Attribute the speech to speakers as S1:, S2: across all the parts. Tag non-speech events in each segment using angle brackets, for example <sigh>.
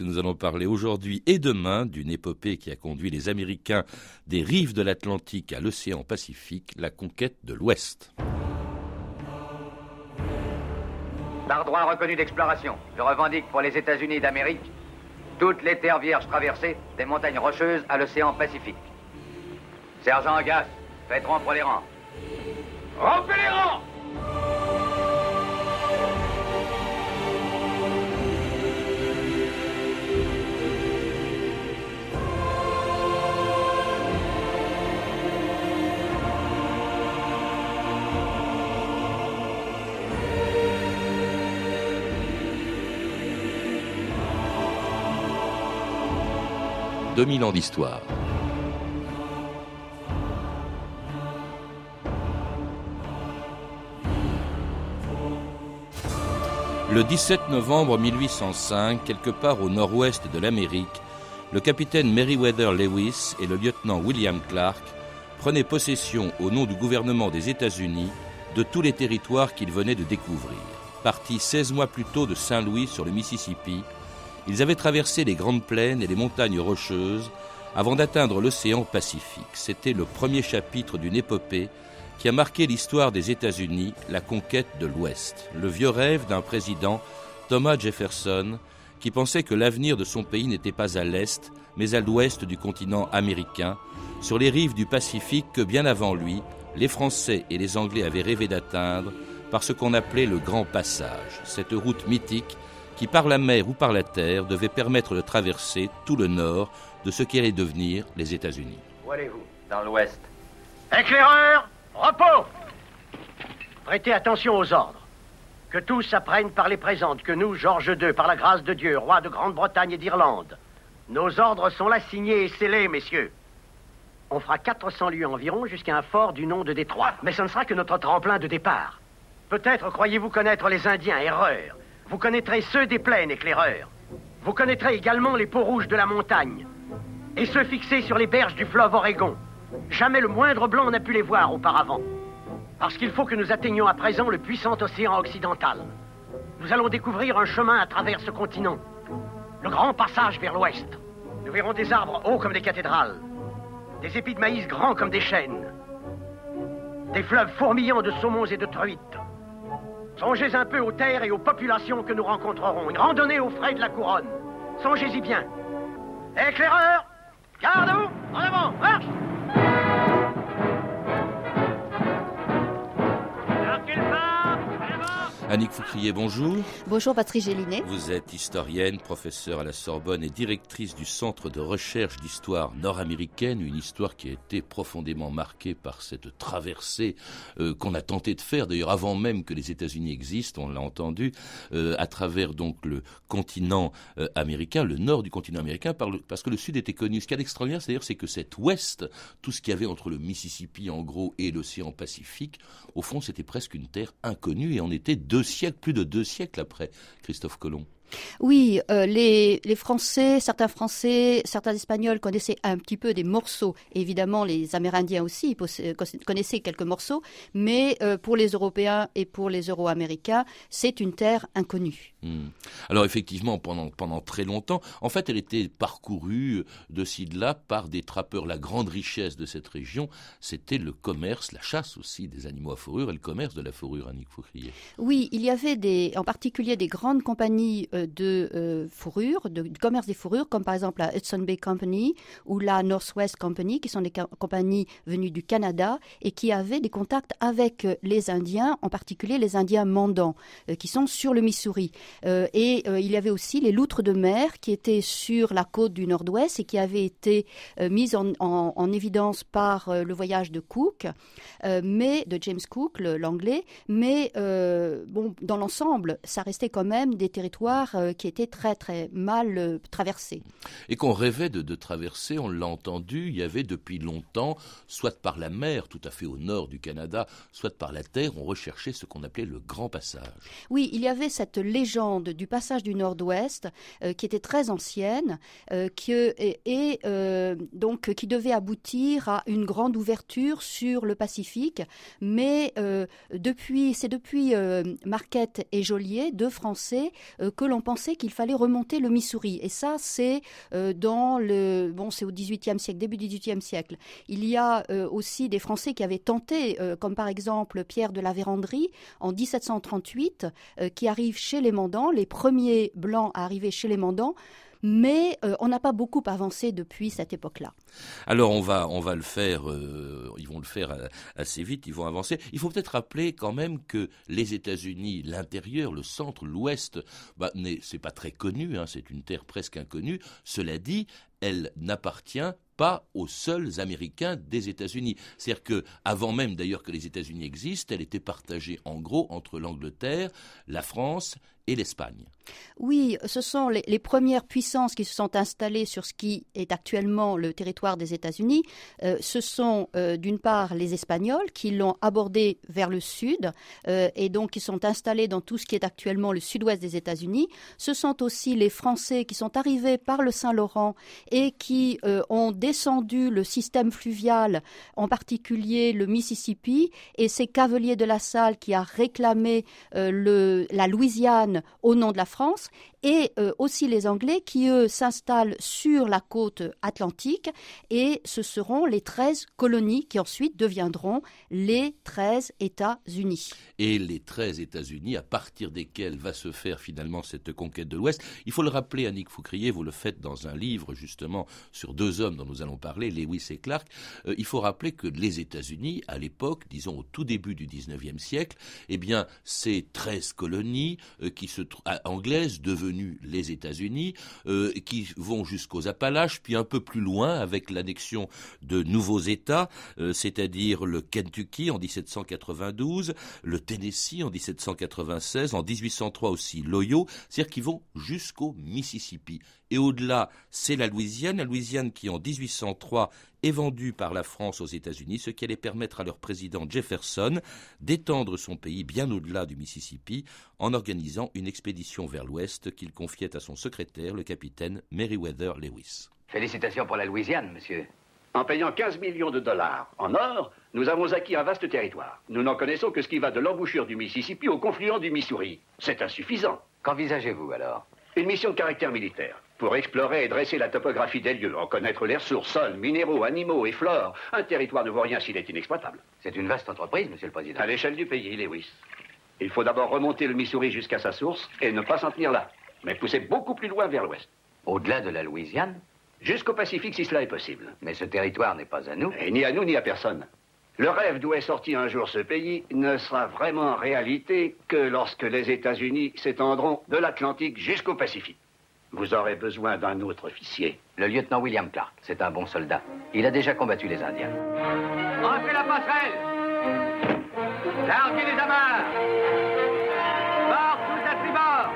S1: Nous allons parler aujourd'hui et demain d'une épopée qui a conduit les Américains des rives de l'Atlantique à l'océan Pacifique, la conquête de l'Ouest.
S2: Par droit reconnu d'exploration, je revendique pour les États-Unis d'Amérique toutes les terres vierges traversées des montagnes rocheuses à l'océan Pacifique. Sergent Gas, faites rompre les rangs. Rompez les rangs
S1: 2000 ans d'histoire. Le 17 novembre 1805, quelque part au nord-ouest de l'Amérique, le capitaine Meriwether Lewis et le lieutenant William Clark prenaient possession au nom du gouvernement des États-Unis de tous les territoires qu'ils venaient de découvrir. Partis 16 mois plus tôt de Saint-Louis sur le Mississippi, ils avaient traversé les grandes plaines et les montagnes rocheuses avant d'atteindre l'océan Pacifique. C'était le premier chapitre d'une épopée qui a marqué l'histoire des États-Unis, la conquête de l'Ouest. Le vieux rêve d'un président, Thomas Jefferson, qui pensait que l'avenir de son pays n'était pas à l'Est, mais à l'Ouest du continent américain, sur les rives du Pacifique que bien avant lui, les Français et les Anglais avaient rêvé d'atteindre par ce qu'on appelait le Grand Passage, cette route mythique qui par la mer ou par la terre devait permettre de traverser tout le nord de ce qui allait devenir les États-Unis.
S2: Où allez-vous? Dans l'ouest.
S3: Éclaireur, repos Prêtez attention aux ordres. Que tous apprennent par les présentes que nous, Georges II, par la grâce de Dieu, roi de Grande-Bretagne et d'Irlande, nos ordres sont là signés et scellés, messieurs. On fera 400 lieues environ jusqu'à un fort du nom de Détroit. Mais ce ne sera que notre tremplin de départ. Peut-être croyez-vous connaître les Indiens, erreur. Vous connaîtrez ceux des plaines, éclaireurs. Vous connaîtrez également les peaux rouges de la montagne. Et ceux fixés sur les berges du fleuve Oregon. Jamais le moindre blanc n'a pu les voir auparavant. Parce qu'il faut que nous atteignions à présent le puissant océan occidental. Nous allons découvrir un chemin à travers ce continent. Le grand passage vers l'ouest. Nous verrons des arbres hauts comme des cathédrales. Des épis de maïs grands comme des chênes. Des fleuves fourmillants de saumons et de truites. Songez un peu aux terres et aux populations que nous rencontrerons. Une randonnée aux frais de la couronne. Songez-y bien. Éclaireur Garde-vous En avant Marche
S1: Annick Foucrier, bonjour.
S4: Bonjour Patrick Gélinet.
S1: Vous êtes historienne, professeure à la Sorbonne et directrice du Centre de recherche d'histoire nord-américaine, une histoire qui a été profondément marquée par cette traversée euh, qu'on a tenté de faire, d'ailleurs avant même que les États-Unis existent, on l'a entendu, euh, à travers donc le continent euh, américain, le nord du continent américain, parce que le sud était connu. Ce qui est extraordinaire, c'est-à-dire c'est que cet ouest, tout ce qu'il y avait entre le Mississippi en gros et l'océan Pacifique, au fond c'était presque une terre inconnue et on était deux plus de deux siècles après Christophe Colomb.
S4: Oui, euh, les, Français, certains Français, certains Espagnols connaissaient un petit peu des morceaux. Évidemment, les Amérindiens aussi connaissaient quelques morceaux, mais euh, pour les Européens et pour les Euro-Américains, c'est une terre inconnue.
S1: Hmm. Alors effectivement, pendant, pendant très longtemps, en fait, elle était parcourue de ci de là par des trappeurs. La grande richesse de cette région, c'était le commerce, la chasse aussi des animaux à fourrure et le commerce de la fourrure, Annick Foucrier.
S4: Oui, il y avait en particulier des grandes compagnies euh, de euh, fourrure, de, commerce des fourrures, comme par exemple la Hudson Bay Company ou la Northwest Company, qui sont des compagnies venues du Canada et qui avaient des contacts avec euh, les Indiens, en particulier les Indiens mandants, qui sont sur le Missouri. Et il y avait aussi les loutres de mer qui étaient sur la côte du Nord-Ouest et qui avaient été mises en, en, évidence par le voyage de Cook, mais de James Cook, l'anglais. Mais bon, dans l'ensemble, ça restait quand même des territoires euh, qui était très très mal euh, traversé.
S1: et qu'on rêvait de, traverser, on l'a entendu, il y avait depuis longtemps, soit par la mer, tout à fait au nord du Canada, soit par la terre, on recherchait ce qu'on appelait le grand passage.
S4: Oui, il y avait cette légende du passage du nord-ouest euh, qui était très ancienne, euh, qui, et, euh, donc qui devait aboutir à une grande ouverture sur le Pacifique, mais depuis, c'est depuis Marquette et Joliet, deux Français, que l'on pensait qu'il fallait remonter le Missouri. Et ça, c'est dans le bon, c'est au XVIIIe siècle, début XVIIIe siècle. Il y a aussi des Français qui avaient tenté, comme par exemple Pierre de la Vérandrie en 1738, qui arrive chez les Les premiers blancs à arriver chez les Mandants mais euh, on n'a pas beaucoup avancé depuis cette époque-là.
S1: Alors on va on va le faire, euh, ils vont le faire euh, assez vite, ils vont avancer. Il faut peut-être rappeler quand même que les États-Unis, l'intérieur, le centre, l'Ouest, bah, c'est pas très connu, hein, c'est une terre presque inconnue. Cela dit, elle n'appartient pas aux seuls Américains des États-Unis. C'est-à-dire que, avant même d'ailleurs que les États-Unis existent, elle était partagée en gros entre l'Angleterre, la France et l'Espagne.
S4: Oui, ce sont les, premières puissances qui se sont installées sur ce qui est actuellement le territoire des États-Unis. Euh, ce sont euh, d'une part les Espagnols qui l'ont abordé vers le sud euh, et donc qui sont installés dans tout ce qui est actuellement le sud-ouest des États-Unis. Ce sont aussi les Français qui sont arrivés par le Saint-Laurent et qui ont descendu le système fluvial, en particulier le Mississippi, et c'est Cavelier de la Salle qui a réclamé la Louisiane au nom de la France et euh, aussi les Anglais qui, eux, s'installent sur la côte atlantique et ce seront les 13 colonies qui ensuite deviendront les 13 États-Unis.
S1: Et les 13 États-Unis, à partir desquels va se faire finalement cette conquête de l'Ouest, il faut le rappeler, Annick Foucrier, vous le faites dans un livre justement sur deux hommes dont nous allons parler, Lewis et Clark, euh, il faut rappeler que les États-Unis, à l'époque, disons au tout début du 19e siècle, eh bien, ces 13 colonies euh, qui se, anglaises devenues les États-Unis, euh, qui vont jusqu'aux Appalaches, puis un peu plus loin avec l'annexion de nouveaux États, euh, c'est-à-dire le Kentucky en 1792, le Tennessee en 1796, en 1803 aussi l'Ohio, c'est-à-dire qu'ils vont jusqu'au Mississippi. Et au-delà, c'est la Louisiane, la Louisiane qui en 1803 est vendue par la France aux États-Unis, ce qui allait permettre à leur président Jefferson d'étendre son pays bien au-delà du Mississippi en organisant une expédition vers l'ouest qu'il confiait à son secrétaire, le capitaine Meriwether Lewis.
S2: Félicitations pour la Louisiane, monsieur.
S5: En payant 15 millions de dollars en or, nous avons acquis un vaste territoire. Nous n'en connaissons que ce qui va de l'embouchure du Mississippi au confluent du Missouri. C'est insuffisant.
S2: Qu'envisagez-vous alors?
S5: Une mission de caractère militaire pour explorer et dresser la topographie des lieux, en connaître les ressources, sols, minéraux, animaux et flore. Un territoire ne vaut rien s'il est inexploitable.
S2: C'est une vaste entreprise, Monsieur le Président.
S5: À l'échelle du pays, Lewis. Il faut d'abord remonter le Missouri jusqu'à sa source et ne pas s'en tenir là, mais pousser beaucoup plus loin vers l'ouest.
S2: Au-delà de la Louisiane?
S5: Jusqu'au Pacifique si cela est possible.
S2: Mais ce territoire n'est pas à nous.
S5: Et ni à nous ni à personne. Le rêve d'où est sorti un jour ce pays ne sera vraiment réalité que lorsque les États-Unis s'étendront de l'Atlantique jusqu'au Pacifique. Vous aurez besoin d'un autre officier.
S2: Le lieutenant William Clark, c'est un bon soldat. Il a déjà combattu les Indiens. Entrez la passerelle Larguez les amarres Bord tous à tribord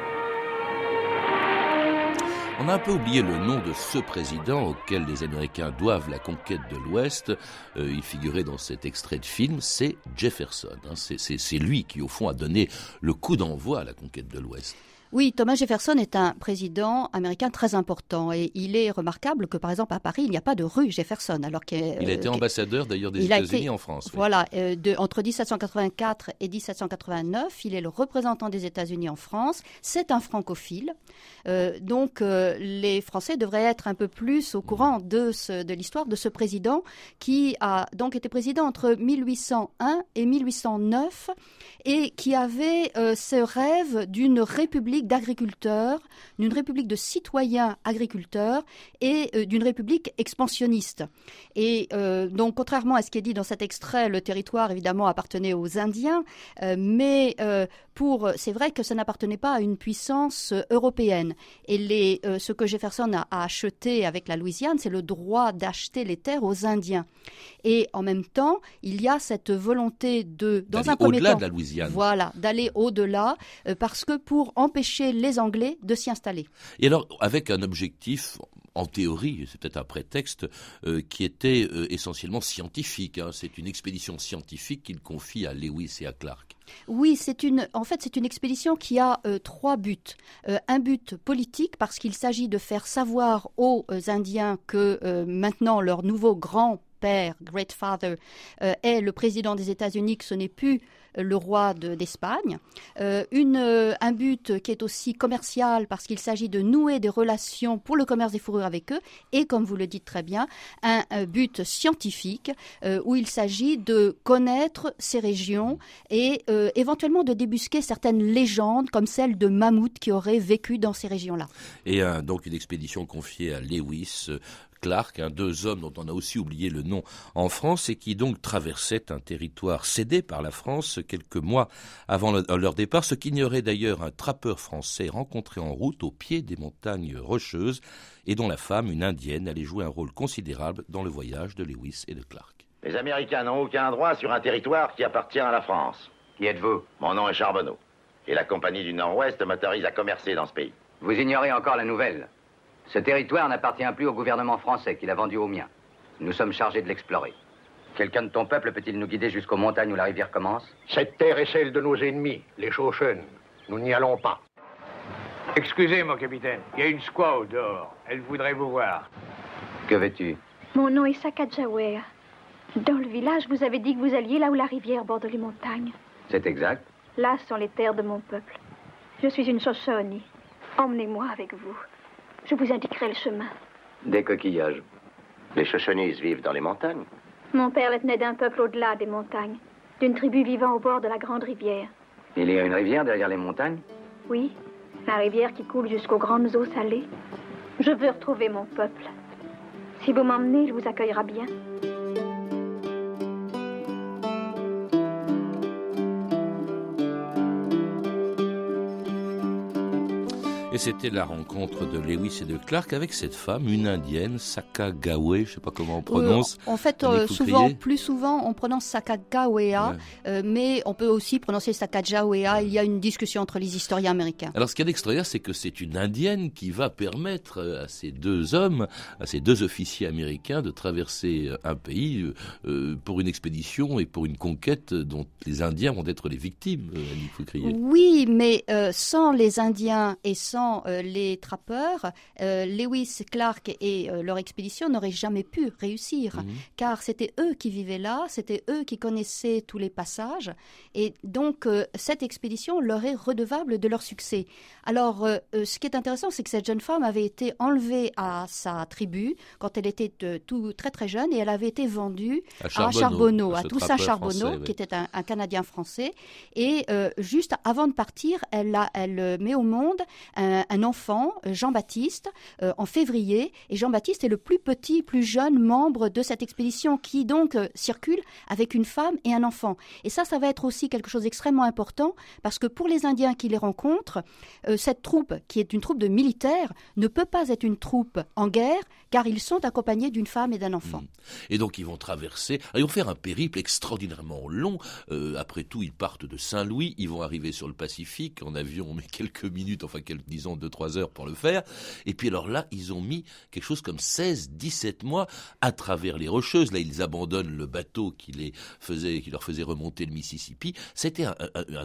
S1: on a un peu oublié le nom de ce président auquel les Américains doivent la conquête de l'Ouest. Euh, il figurait dans cet extrait de film, c'est Jefferson. Hein. C'est lui qui, au fond, a donné le coup d'envoi à la conquête de l'Ouest.
S4: Oui, Thomas Jefferson est un président américain très important et il est remarquable que, par exemple, à Paris, il n'y a pas de rue Jefferson. Alors
S1: qu'il il a été euh, ambassadeur d'ailleurs des États-Unis en France.
S4: Voilà, euh, de, entre 1784 et 1789, il est le représentant des États-Unis en France. C'est un francophile. Euh, donc, les Français devraient être un peu plus au courant de, ce, de l'histoire de ce président qui a donc été président entre 1801 et 1809 et qui avait ce rêve d'une république d'agriculteurs, d'une république de citoyens agriculteurs et euh, d'une république expansionniste. Et euh, donc, contrairement à ce qui est dit dans cet extrait, le territoire évidemment appartenait aux Indiens, euh, mais pour, c'est vrai que ça n'appartenait pas à une puissance européenne. Et les, ce que Jefferson a, acheté avec la Louisiane, c'est le droit d'acheter les terres aux Indiens. Et en même temps, il y a cette volonté de,
S1: dans un premier temps, de la Louisiane.
S4: voilà, d'aller au-delà, parce que pour empêcher les Anglais de s'y installer.
S1: Et alors, avec un objectif en théorie, c'est peut-être un prétexte, qui était essentiellement scientifique. Hein. C'est une expédition scientifique qu'il confie à Lewis et à Clark.
S4: Oui, c'est une. En fait, c'est une expédition qui a trois buts. un but politique parce qu'il s'agit de faire savoir aux Indiens que maintenant leur nouveau grand père, Great Father, euh, est le président des États-Unis, ce n'est plus euh, le roi d'Espagne. Euh, un but qui est aussi commercial parce qu'il s'agit de nouer des relations pour le commerce des fourrures avec eux et, comme vous le dites très bien, un, but scientifique où il s'agit de connaître ces régions et éventuellement de débusquer certaines légendes comme celle de mammouths qui auraient vécu dans ces régions-là.
S1: Et donc une expédition confiée à Lewis, Clark, un deux hommes dont on a aussi oublié le nom en France et qui donc traversaient un territoire cédé par la France quelques mois avant leur départ, ce qu'ignorait d'ailleurs un trappeur français rencontré en route au pied des montagnes rocheuses et dont la femme, une indienne, allait jouer un rôle considérable dans le voyage de Lewis et de Clark.
S6: Les Américains n'ont aucun droit sur un territoire qui appartient à la France.
S2: Qui êtes-vous?
S6: Mon nom est Charbonneau. Et la Compagnie du Nord-Ouest m'autorise à commercer dans ce pays.
S2: Vous ignorez encore la nouvelle. Ce territoire n'appartient plus au gouvernement français qui l'a vendu au mien. Nous sommes chargés de l'explorer. Quelqu'un de ton peuple peut-il nous guider jusqu'aux montagnes où la rivière commence?
S7: Cette terre est celle de nos ennemis, les Chauchens. Nous n'y allons pas.
S8: Excusez, mon capitaine. Il y a une squaw dehors. Elle voudrait vous voir.
S2: Que veux-tu?
S9: Mon nom est Sakajawea. Dans le village, vous avez dit que vous alliez là où la rivière borde les montagnes.
S2: C'est exact.
S9: Là sont les terres de mon peuple. Je suis une Shoshone. Emmenez-moi avec vous. Je vous indiquerai le chemin.
S2: Des coquillages.
S6: Les Shoshonis vivent dans les montagnes.
S9: Mon père tenait d'un peuple au-delà des montagnes, d'une tribu vivant au bord de la grande rivière.
S2: Il y a une rivière derrière les montagnes?
S9: Oui, la rivière qui coule jusqu'aux grandes eaux salées. Je veux retrouver mon peuple. Si vous m'emmenez, il vous accueillera bien.
S1: C'était la rencontre de Lewis et de Clark avec cette femme, une indienne, Sakagawe, je ne sais pas comment on prononce.
S4: en fait, euh, souvent, plus souvent, on prononce Sakagawea, euh, mais on peut aussi prononcer Sakajawea. Il y a une discussion entre les historiens américains.
S1: Alors, ce qu'il y a d'extraordinaire, c'est que c'est une indienne qui va permettre euh, à ces deux hommes, à ces deux officiers américains, de traverser un pays pour une expédition et pour une conquête dont les Indiens vont être les victimes,
S4: Oui, mais sans les Indiens et sans euh, les trappeurs, euh, Lewis, Clark et euh, leur expédition n'auraient jamais pu réussir, mhm. car c'était eux qui vivaient là, c'était eux qui connaissaient tous les passages, et donc cette expédition leur est redevable de leur succès. Alors, ce qui est intéressant, c'est que cette jeune femme avait été enlevée à sa tribu quand elle était tout très très jeune, et elle avait été vendue à Charbonneau, à, Toussaint Charbonneau, qui était un, Canadien français, et juste avant de partir, elle, elle met au monde un enfant, Jean-Baptiste, euh, en février. Et Jean-Baptiste est le plus petit, plus jeune membre de cette expédition qui donc euh, circule avec une femme et un enfant. Et ça, ça va être aussi quelque chose d'extrêmement important parce que pour les Indiens qui les rencontrent, euh, cette troupe, qui est une troupe de militaires, ne peut pas être une troupe en guerre car ils sont accompagnés d'une femme et d'un enfant. Mmh.
S1: Et donc ils vont traverser, ils vont faire un périple extraordinairement long. après tout, ils partent de Saint-Louis, ils vont arriver sur le Pacifique en avion, on met <laughs> quelques minutes, enfin quelques, disons, 2-3 heures pour le faire. Et puis alors là, ils ont mis quelque chose comme 16-17 mois à travers les Rocheuses. Là, ils abandonnent le bateau qui, les faisait, qui leur faisait remonter le Mississippi. C'était un,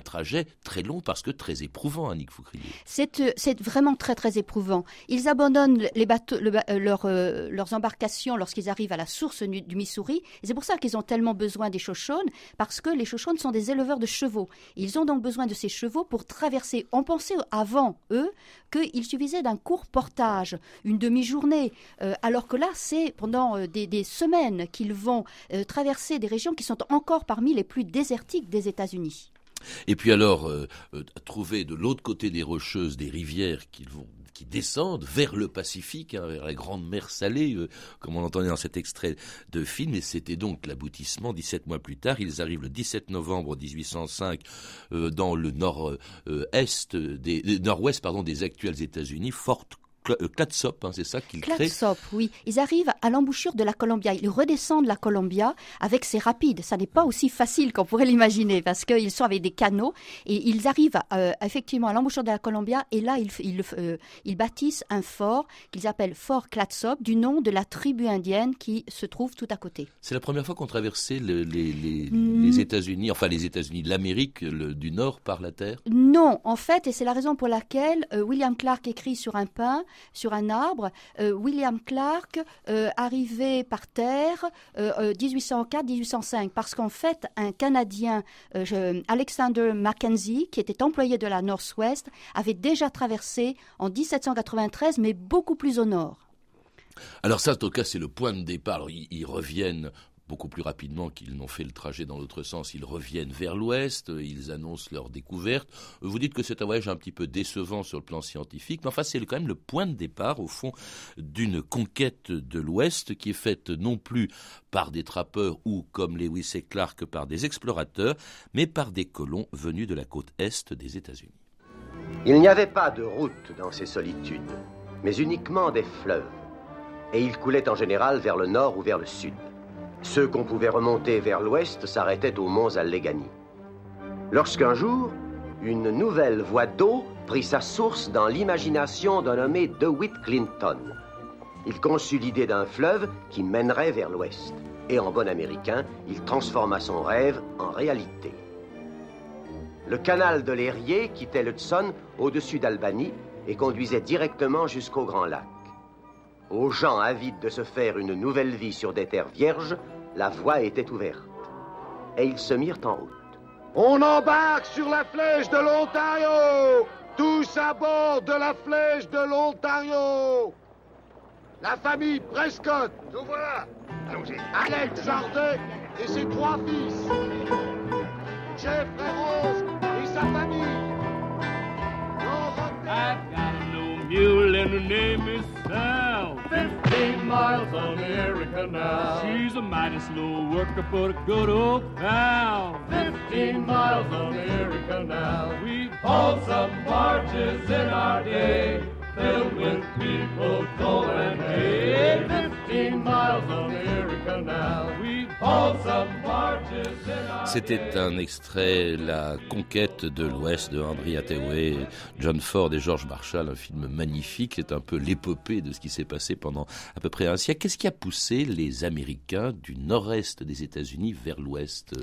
S1: trajet très long parce que très éprouvant, Annick Foucrier.
S4: C'est, c'est vraiment très très éprouvant. Ils abandonnent les bateaux, euh, euh, leurs embarcations lorsqu'ils arrivent à la source du, Missouri. C'est pour ça qu'ils ont tellement besoin des Shoshones, parce que les Shoshones sont des éleveurs de chevaux. Ils ont donc besoin de ces chevaux pour traverser. On pensait avant eux qu'il suffisait d'un court portage, une demi-journée, euh, alors que là, c'est pendant euh, des, semaines qu'ils vont traverser des régions qui sont encore parmi les plus désertiques des États-Unis.
S1: Et puis alors, trouver de l'autre côté des rocheuses des rivières qu'ils vont qui descendent vers le Pacifique, hein, vers la grande mer salée, euh, comme on entendait dans cet extrait de film. Et c'était donc l'aboutissement. 17 mois plus tard, ils arrivent le 17 novembre 1805 euh, dans le nord-est, des, nord-ouest pardon, des actuels États-Unis, Fort Clatsop, hein, c'est ça qu'ils créent.
S4: Clatsop, oui. Ils arrivent à l'embouchure de la Columbia. Ils redescendent la Columbia avec ces rapides. Ça n'est pas aussi facile qu'on pourrait l'imaginer parce qu'ils sont avec des canaux et ils arrivent effectivement à l'embouchure de la Columbia et là ils, ils, ils bâtissent un fort qu'ils appellent Fort Clatsop du nom de la tribu indienne qui se trouve tout à côté.
S1: C'est la première fois qu'on traversait les, mm. les, États-Unis, enfin les États-Unis, l'Amérique du Nord par la terre
S4: Non, en fait, et c'est la raison pour laquelle euh, William Clark écrit sur un pin, sur un arbre, euh, William Clark euh, arrivé par terre 1804-1805, parce qu'en fait, un Canadien, Alexander Mackenzie, qui était employé de la Northwest, avait déjà traversé en 1793, mais beaucoup plus au nord.
S1: Alors ça, en tout cas, c'est le point de départ. Ils, reviennent beaucoup plus rapidement qu'ils n'ont fait le trajet dans l'autre sens, ils reviennent vers l'ouest, ils annoncent leur découverte. Vous dites que c'est un voyage un petit peu décevant sur le plan scientifique, mais enfin c'est quand même le point de départ au fond d'une conquête de l'ouest qui est faite non plus par des trappeurs ou comme Lewis et Clark par des explorateurs, mais par des colons venus de la côte est des États-Unis.
S3: Il n'y avait pas de route dans ces solitudes, mais uniquement des fleuves et ils coulaient en général vers le nord ou vers le sud. Ceux qu'on pouvait remonter vers l'ouest s'arrêtaient aux monts Allegheny. Lorsqu'un jour, une nouvelle voie d'eau prit sa source dans l'imagination d'un nommé DeWitt Clinton. Il conçut l'idée d'un fleuve qui mènerait vers l'ouest. Et en bon américain, il transforma son rêve en réalité. Le canal de l'Erie quittait l'Hudson au-dessus d'Albany et conduisait directement jusqu'au Grand Lac. Aux gens avides de se faire une nouvelle vie sur des terres vierges, la voie était ouverte. Et ils se mirent en route.
S10: On embarque sur la flèche de l'Ontario. Tous à bord de la flèche de l'Ontario. La famille Prescott. Nous voilà. Allons-y. Alex Jardin et ses trois fils. Jeff Rose et sa famille.
S11: Mule and her name is Fifteen miles on the Erie Canal. She's a mighty slow worker, but a good old pal. Fifteen miles on the Erie Canal. We've hauled some barges in our day, filled with people, coal and hay. Fifteen miles on the Erie Canal. We've
S1: C'était un extrait, La conquête de l'Ouest de Henry Hathaway, John Ford et George Marshall, un film magnifique. C'est un peu l'épopée de ce qui s'est passé pendant à peu près un siècle. Qu'est-ce qui a poussé les Américains du nord-est des États-Unis vers l'ouest, euh,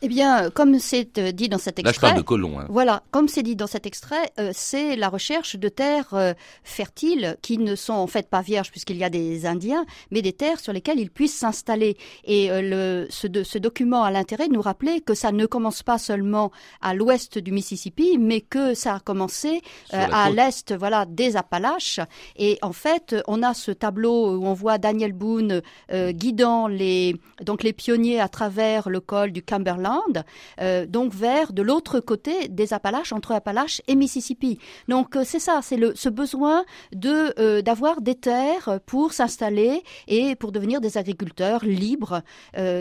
S4: Eh bien, comme c'est euh, dit dans cet extrait.
S1: Là, je parle de colons. Hein.
S4: Voilà, comme c'est dit dans cet extrait, euh, c'est la recherche de terres fertiles qui ne sont en fait pas vierges puisqu'il y a des Indiens, mais des terres sur lesquelles ils puissent s'installer. Et le, ce, ce document a l'intérêt de nous rappeler que ça ne commence pas seulement à l'ouest du Mississippi, mais que ça a commencé à l'est, voilà, des Appalaches. Et en fait, on a ce tableau où on voit Daniel Boone euh, guidant les donc les pionniers à travers le col du Cumberland, euh, donc vers de l'autre côté des Appalaches, entre Appalaches et Mississippi. Donc euh, c'est ça, c'est le ce besoin de d'avoir des terres pour s'installer et pour devenir des agriculteurs libres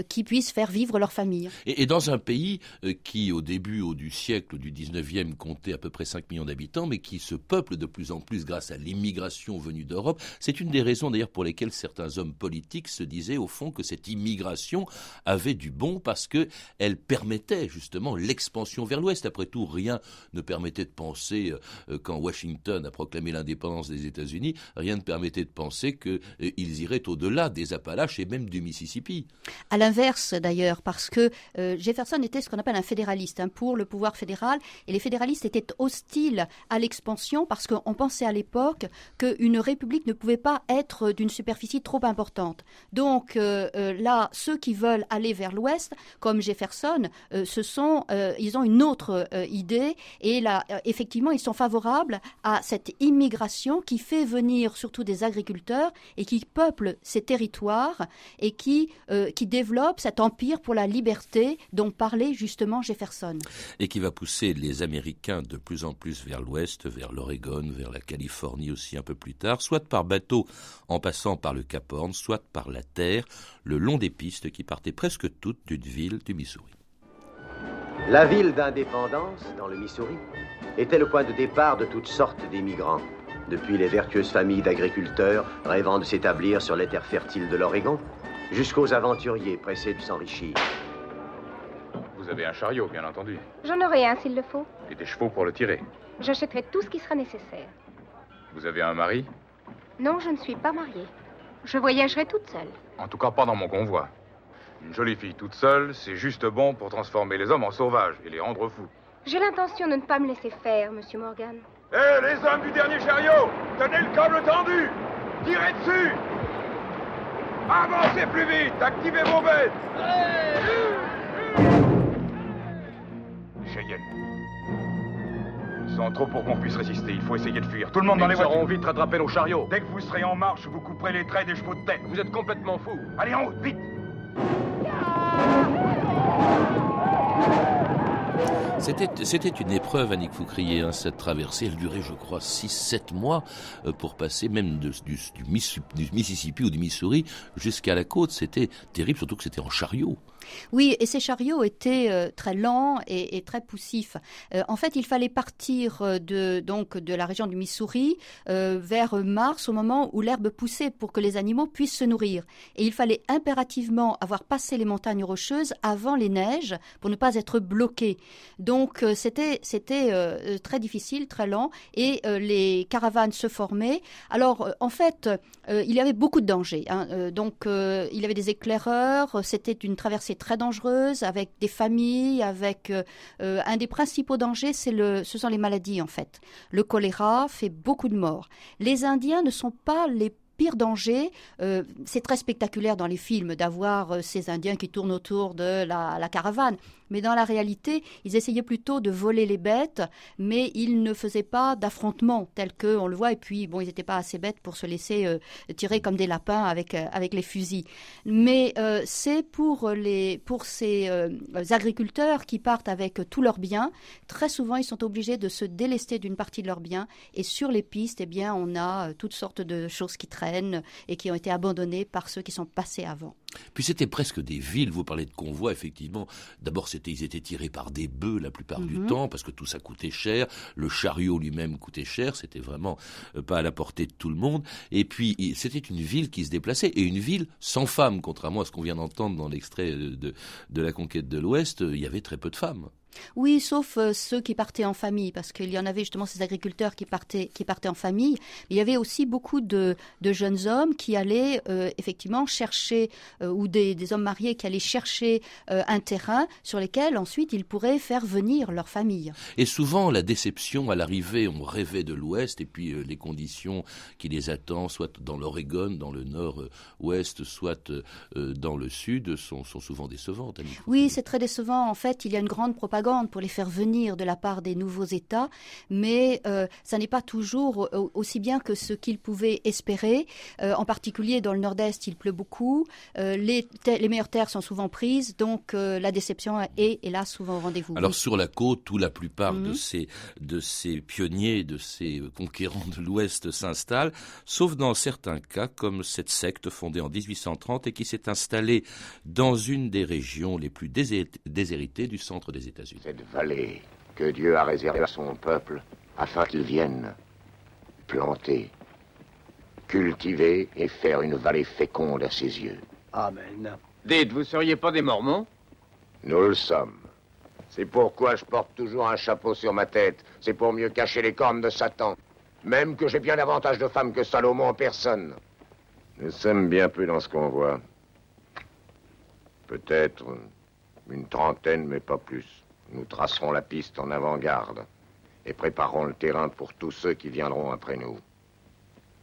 S4: qui puissent faire vivre leur famille.
S1: Et, dans un pays qui au début du siècle du 19e comptait à peu près 5 millions d'habitants, mais qui se peuple de plus en plus grâce à l'immigration venue d'Europe, c'est une des raisons d'ailleurs pour lesquelles certains hommes politiques se disaient au fond que cette immigration avait du bon parce que elle permettait justement l'expansion vers l'ouest. Après tout, rien ne permettait de penser euh, quand Washington a proclamé l'indépendance des États-Unis, rien ne permettait de penser qu'ils euh, iraient au-delà des Appalaches et même du Mississippi.
S4: À l'inverse d'ailleurs, parce que euh, Jefferson était ce qu'on appelle un fédéraliste hein, pour le pouvoir fédéral, et les fédéralistes étaient hostiles à l'expansion parce qu'on pensait à l'époque qu'une république ne pouvait pas être d'une superficie trop importante. Donc euh, euh, là, ceux qui veulent aller vers l'ouest, comme Jefferson, euh, sont, ils ont une autre idée et là, effectivement, ils sont favorables à cette immigration qui fait venir surtout des agriculteurs et qui peuple ces territoires et qui qui développe cet empire pour la liberté dont parlait justement Jefferson.
S1: Et qui va pousser les Américains de plus en plus vers l'ouest, vers l'Oregon, vers la Californie aussi un peu plus tard, soit par bateau en passant par le Cap Horn, soit par la terre, le long des pistes qui partaient presque toutes d'une ville du Missouri.
S3: La ville d'indépendance, dans le Missouri, était le point de départ de toutes sortes d'émigrants, depuis les vertueuses familles d'agriculteurs rêvant de s'établir sur les terres fertiles de l'Oregon, jusqu'aux aventuriers pressés de s'enrichir.
S12: Vous avez un chariot, bien entendu,
S13: J'en aurai un s'il le faut.
S12: et des chevaux pour le tirer.
S13: J'achèterai tout ce qui sera nécessaire.
S12: Vous avez un mari?
S13: Non, je ne suis pas mariée. Je voyagerai toute seule.
S12: En tout cas, pas dans mon convoi. Une jolie fille toute seule, c'est juste bon pour transformer les hommes en sauvages et les rendre fous.
S13: J'ai l'intention de ne pas me laisser faire, monsieur Morgan.
S12: Hé, les hommes du dernier chariot Tenez le câble tendu Tirez dessus Avancez plus vite Activez vos bêtes Cheyenne. Ils sont trop pour qu'on puisse résister. Il faut essayer de fuir. Tout le monde dans les voitures.
S7: auront vite rattrapé nos chariots.
S12: Dès que vous serez en marche, vous couperez les traits des chevaux de tête.
S7: Vous êtes complètement fou.
S12: Allez, en route, vite
S1: C'était, une épreuve, Annick Foucrier, hein, cette traversée. Elle durait, je crois, 6-7 mois euh, pour passer même de- du, du Mississippi ou du Missouri jusqu'à la côte. C'était terrible, surtout que c'était en chariot.
S4: Oui, et ces chariots étaient euh, très lents et, très poussifs. Euh, en fait, il fallait partir euh, de, donc, de la région du Missouri vers mars, au moment où l'herbe poussait pour que les animaux puissent se nourrir. Et il fallait impérativement avoir passé les montagnes rocheuses avant les neiges pour ne pas être bloqué. Donc, c'était très difficile, très lent, et les caravanes se formaient. Alors, en fait, il y avait beaucoup de dangers. hein. Donc, il y avait des éclaireurs. C'était une traversée très dangereuse avec des familles, avec euh, euh, un des principaux dangers, c'est le, ce sont les maladies en fait. Le choléra fait beaucoup de morts. Les Indiens ne sont pas les pires dangers. Euh, c'est très spectaculaire dans les films d'avoir euh, ces Indiens qui tournent autour de la, caravane. Mais dans la réalité, ils essayaient plutôt de voler les bêtes, mais ils ne faisaient pas d'affrontement tel que on le voit. Et puis, bon, ils n'étaient pas assez bêtes pour se laisser euh, tirer comme des lapins avec, avec les fusils. Mais c'est pour, pour ces agriculteurs qui partent avec tous leurs biens. Très souvent, ils sont obligés de se délester d'une partie de leurs biens. Et sur les pistes, eh bien, on a toutes sortes de choses qui traînent et qui ont été abandonnées par ceux qui sont passés avant.
S1: Puis c'était presque des villes. Vous parlez de convois, effectivement. D'abord, c'était, ils étaient tirés par des bœufs la plupart du
S4: Mhm.
S1: temps, parce que tout ça coûtait cher. Le chariot lui-même coûtait cher. C'était vraiment euh, pas à la portée de tout le monde. Et puis, c'était une ville qui se déplaçait, et une ville sans femmes, contrairement à ce qu'on vient d'entendre dans l'extrait de, de, de la conquête de l'Ouest. euh, Il y avait très peu de femmes.
S4: Oui, sauf euh, ceux qui partaient en famille, parce qu'il y en avait justement ces agriculteurs qui partaient, qui partaient en famille. Il y avait aussi beaucoup de, de jeunes hommes qui allaient euh, effectivement chercher, euh, ou des, des hommes mariés qui allaient chercher un terrain sur lequel ensuite ils pourraient faire venir leur famille.
S1: Et souvent, la déception à l'arrivée, on rêvait de l'Ouest, et puis les conditions qui les attendent, soit dans l'Oregon, dans le nord-ouest, soit dans le sud, sont, sont souvent décevantes.
S4: Oui, c'est très décevant. En fait, il y a une grande propagande pour les faire venir de la part des nouveaux États, mais euh, ça n'est pas toujours au- aussi bien que ce qu'ils pouvaient espérer. Euh, en particulier dans le Nord-Est, il pleut beaucoup. Euh, les, les meilleures terres sont souvent prises, donc euh, la déception est, hélas, souvent au rendez-vous.
S1: Alors sur la côte, où la plupart de
S4: Mhm.
S1: ces de ces pionniers, de ces conquérants de l'Ouest s'installent, sauf dans certains cas, comme cette secte fondée en 1830 et qui s'est installée dans une des régions les plus déshéritées du centre des États-Unis.
S6: Cette vallée que Dieu a réservée à son peuple afin qu'il vienne planter, cultiver et faire une vallée féconde à ses yeux.
S14: Amen.
S6: Dites, vous seriez pas des Mormons? Nous le sommes. C'est pourquoi je porte toujours un chapeau sur ma tête. C'est pour mieux cacher les cornes de Satan. Même que j'ai bien davantage de femmes que Salomon en personne. Nous sommes bien peu dans ce qu'on voit. Peut-être une trentaine, mais pas plus. Nous tracerons la piste en avant-garde et préparerons le terrain pour tous ceux qui viendront après nous.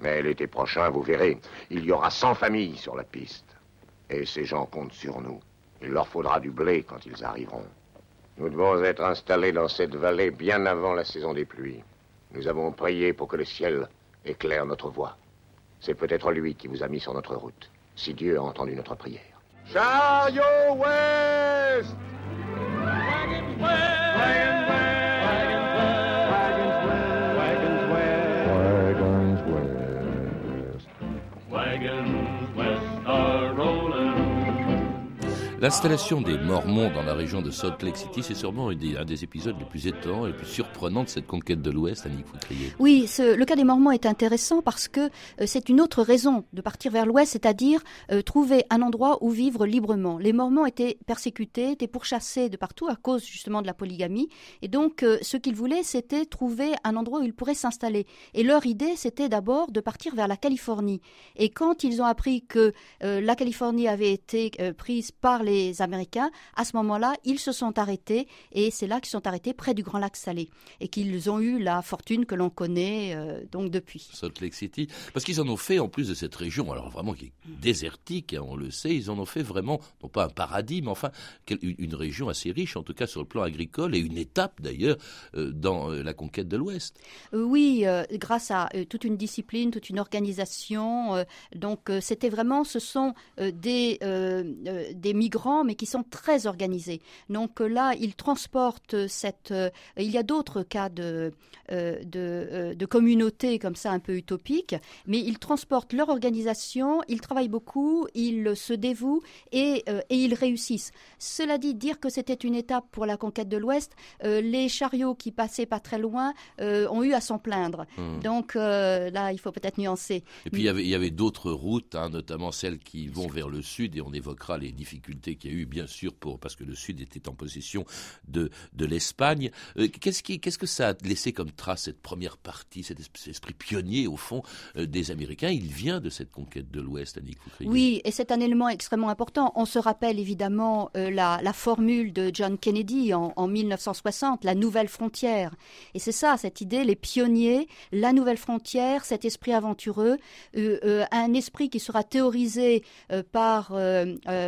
S6: Mais l'été prochain, vous verrez, il y aura 100 familles sur la piste. Et ces gens comptent sur nous. Il leur faudra du blé quand ils arriveront. Nous devons être installés dans cette vallée bien avant la saison des pluies. Nous avons prié pour que le ciel éclaire notre voie. C'est peut-être lui qui vous a mis sur notre route, si Dieu a entendu notre prière.
S10: Chariot Ouest
S1: L'installation des Mormons dans la région de Salt Lake City, c'est sûrement un des, épisodes les plus étonnants et les plus surprenants de cette conquête de l'Ouest, Annick Foutrier.
S4: Oui, le cas des Mormons est intéressant parce que euh, c'est une autre raison de partir vers l'Ouest, c'est-à-dire euh, trouver un endroit où vivre librement. Les Mormons étaient persécutés, étaient pourchassés de partout à cause justement de la polygamie, et donc euh, ce qu'ils voulaient, c'était trouver un endroit où ils pourraient s'installer. Et leur idée, c'était d'abord de partir vers la Californie. Et quand ils ont appris que la Californie avait été prise par les Américains, à ce moment-là, ils se sont arrêtés et c'est là qu'ils sont arrêtés près du Grand Lac Salé et qu'ils ont eu la fortune que l'on connaît euh, donc depuis.
S1: Salt Lake City, parce qu'ils en ont fait en plus de cette région, alors vraiment qui est désertique, hein, on le sait, ils en ont fait vraiment non pas un paradis, mais enfin une région assez riche, en tout cas sur le plan agricole et une étape d'ailleurs euh, dans euh, la conquête de l'Ouest.
S4: oui, grâce à toute une discipline, toute une organisation. donc c'était vraiment, ce sont des des migrants, mais qui sont très organisés. Donc là, ils transportent cette. il y a d'autres cas de de, de communautés comme ça un peu utopiques, mais ils transportent leur organisation, ils travaillent beaucoup, ils se dévouent et, et ils réussissent. Cela dit, dire que c'était une étape pour la conquête de l'Ouest, les chariots qui passaient pas très loin ont eu à s'en plaindre. Mmh. Donc là, il faut peut-être nuancer.
S1: Et puis il y avait, il y avait d'autres routes, hein, notamment celles qui vont vers le sud, et on évoquera les difficultés qu'il y a eu, bien sûr, pour, parce que le Sud était en possession de, de l'Espagne. Euh, qu'est-ce, que ça a laissé comme trace, cette première partie, cet esprit pionnier, au fond, euh, des Américains? Il vient de cette conquête de l'Ouest, Annick Foucrier.
S4: Oui, et c'est un élément extrêmement important. On se rappelle évidemment euh, la, la, formule de John Kennedy en, en 1960, la nouvelle frontière. Et c'est ça, cette idée, les pionniers, la nouvelle frontière, cet esprit aventureux, un esprit qui sera théorisé par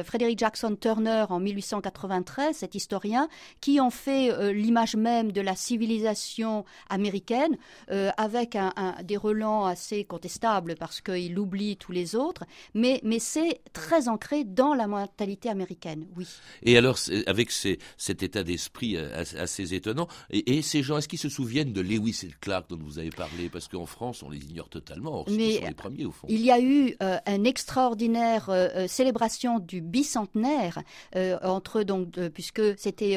S4: Frédéric Jackson Turner en 1893, cet historien, qui en fait euh, l'image même de la civilisation américaine, euh, avec un, des relents assez contestables parce qu'il oublie tous les autres, mais, mais c'est très ancré dans la mentalité américaine, oui.
S1: Et alors, avec ces, cet état d'esprit euh, assez étonnant, et, ces gens, est-ce qu'ils se souviennent de Lewis et Clark dont vous avez parlé? Parce qu'en France, on les ignore totalement. Or, mais sont les premiers, au fond.
S4: Il y a eu une extraordinaire célébration du bicentenaire euh, entre donc puisque c'était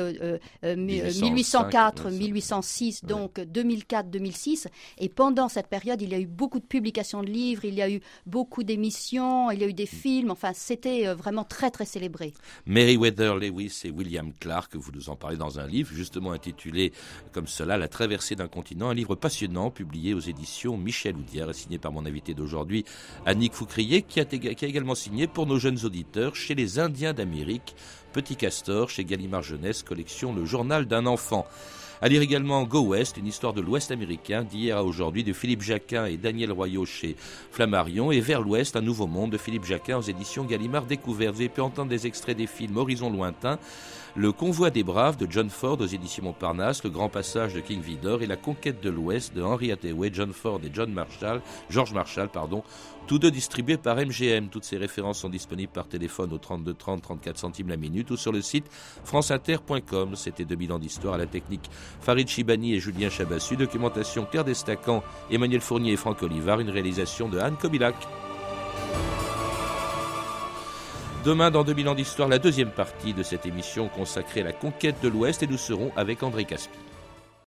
S4: 1804, euh, 1806, euh, donc 2004, 2006, et pendant cette période, il y a eu beaucoup de publications de livres, il y a eu beaucoup d'émissions, il y a eu des films, enfin c'était vraiment très très célébré.
S1: Meriwether Lewis et William Clark, vous nous en parlez dans un livre justement intitulé comme cela, La traversée d'un continent, un livre passionnant publié aux éditions Michel Oudière et signé par mon invité d'aujourd'hui, Annick Foucrier, qui a, qui a également signé pour nos jeunes auditeurs chez les Indiens d'Amérique Petit Castor chez Gallimard Jeunesse, collection Le Journal d'un enfant. À lire également Go West, une histoire de l'Ouest américain d'hier à aujourd'hui de Philippe Jacquin et Daniel Royot chez Flammarion et Vers l'Ouest, un nouveau monde de Philippe Jacquin aux éditions Gallimard Découverte. Vous avez pu entendre des extraits des films Horizon lointain, Le convoi des braves de John Ford aux éditions Montparnasse, Le grand passage de King Vidor et La conquête de l'Ouest de Henry Hathaway, John Ford et John Marshall, George Marshall, pardon, tous deux distribués par MGM. Toutes ces références sont disponibles par téléphone au 32 30 34 centimes la minute ou sur le site franceinter.com. C'était 2000 ans d'histoire à la technique Farid Chibani et Julien Chabassu. Documentation Claire Destacan, Emmanuel Fournier et Franck Olivard. Une réalisation de Anne Kobilac. Demain, dans 2000 ans d'histoire, la deuxième partie de cette émission consacrée à la conquête de l'Ouest et nous serons avec André Caspi.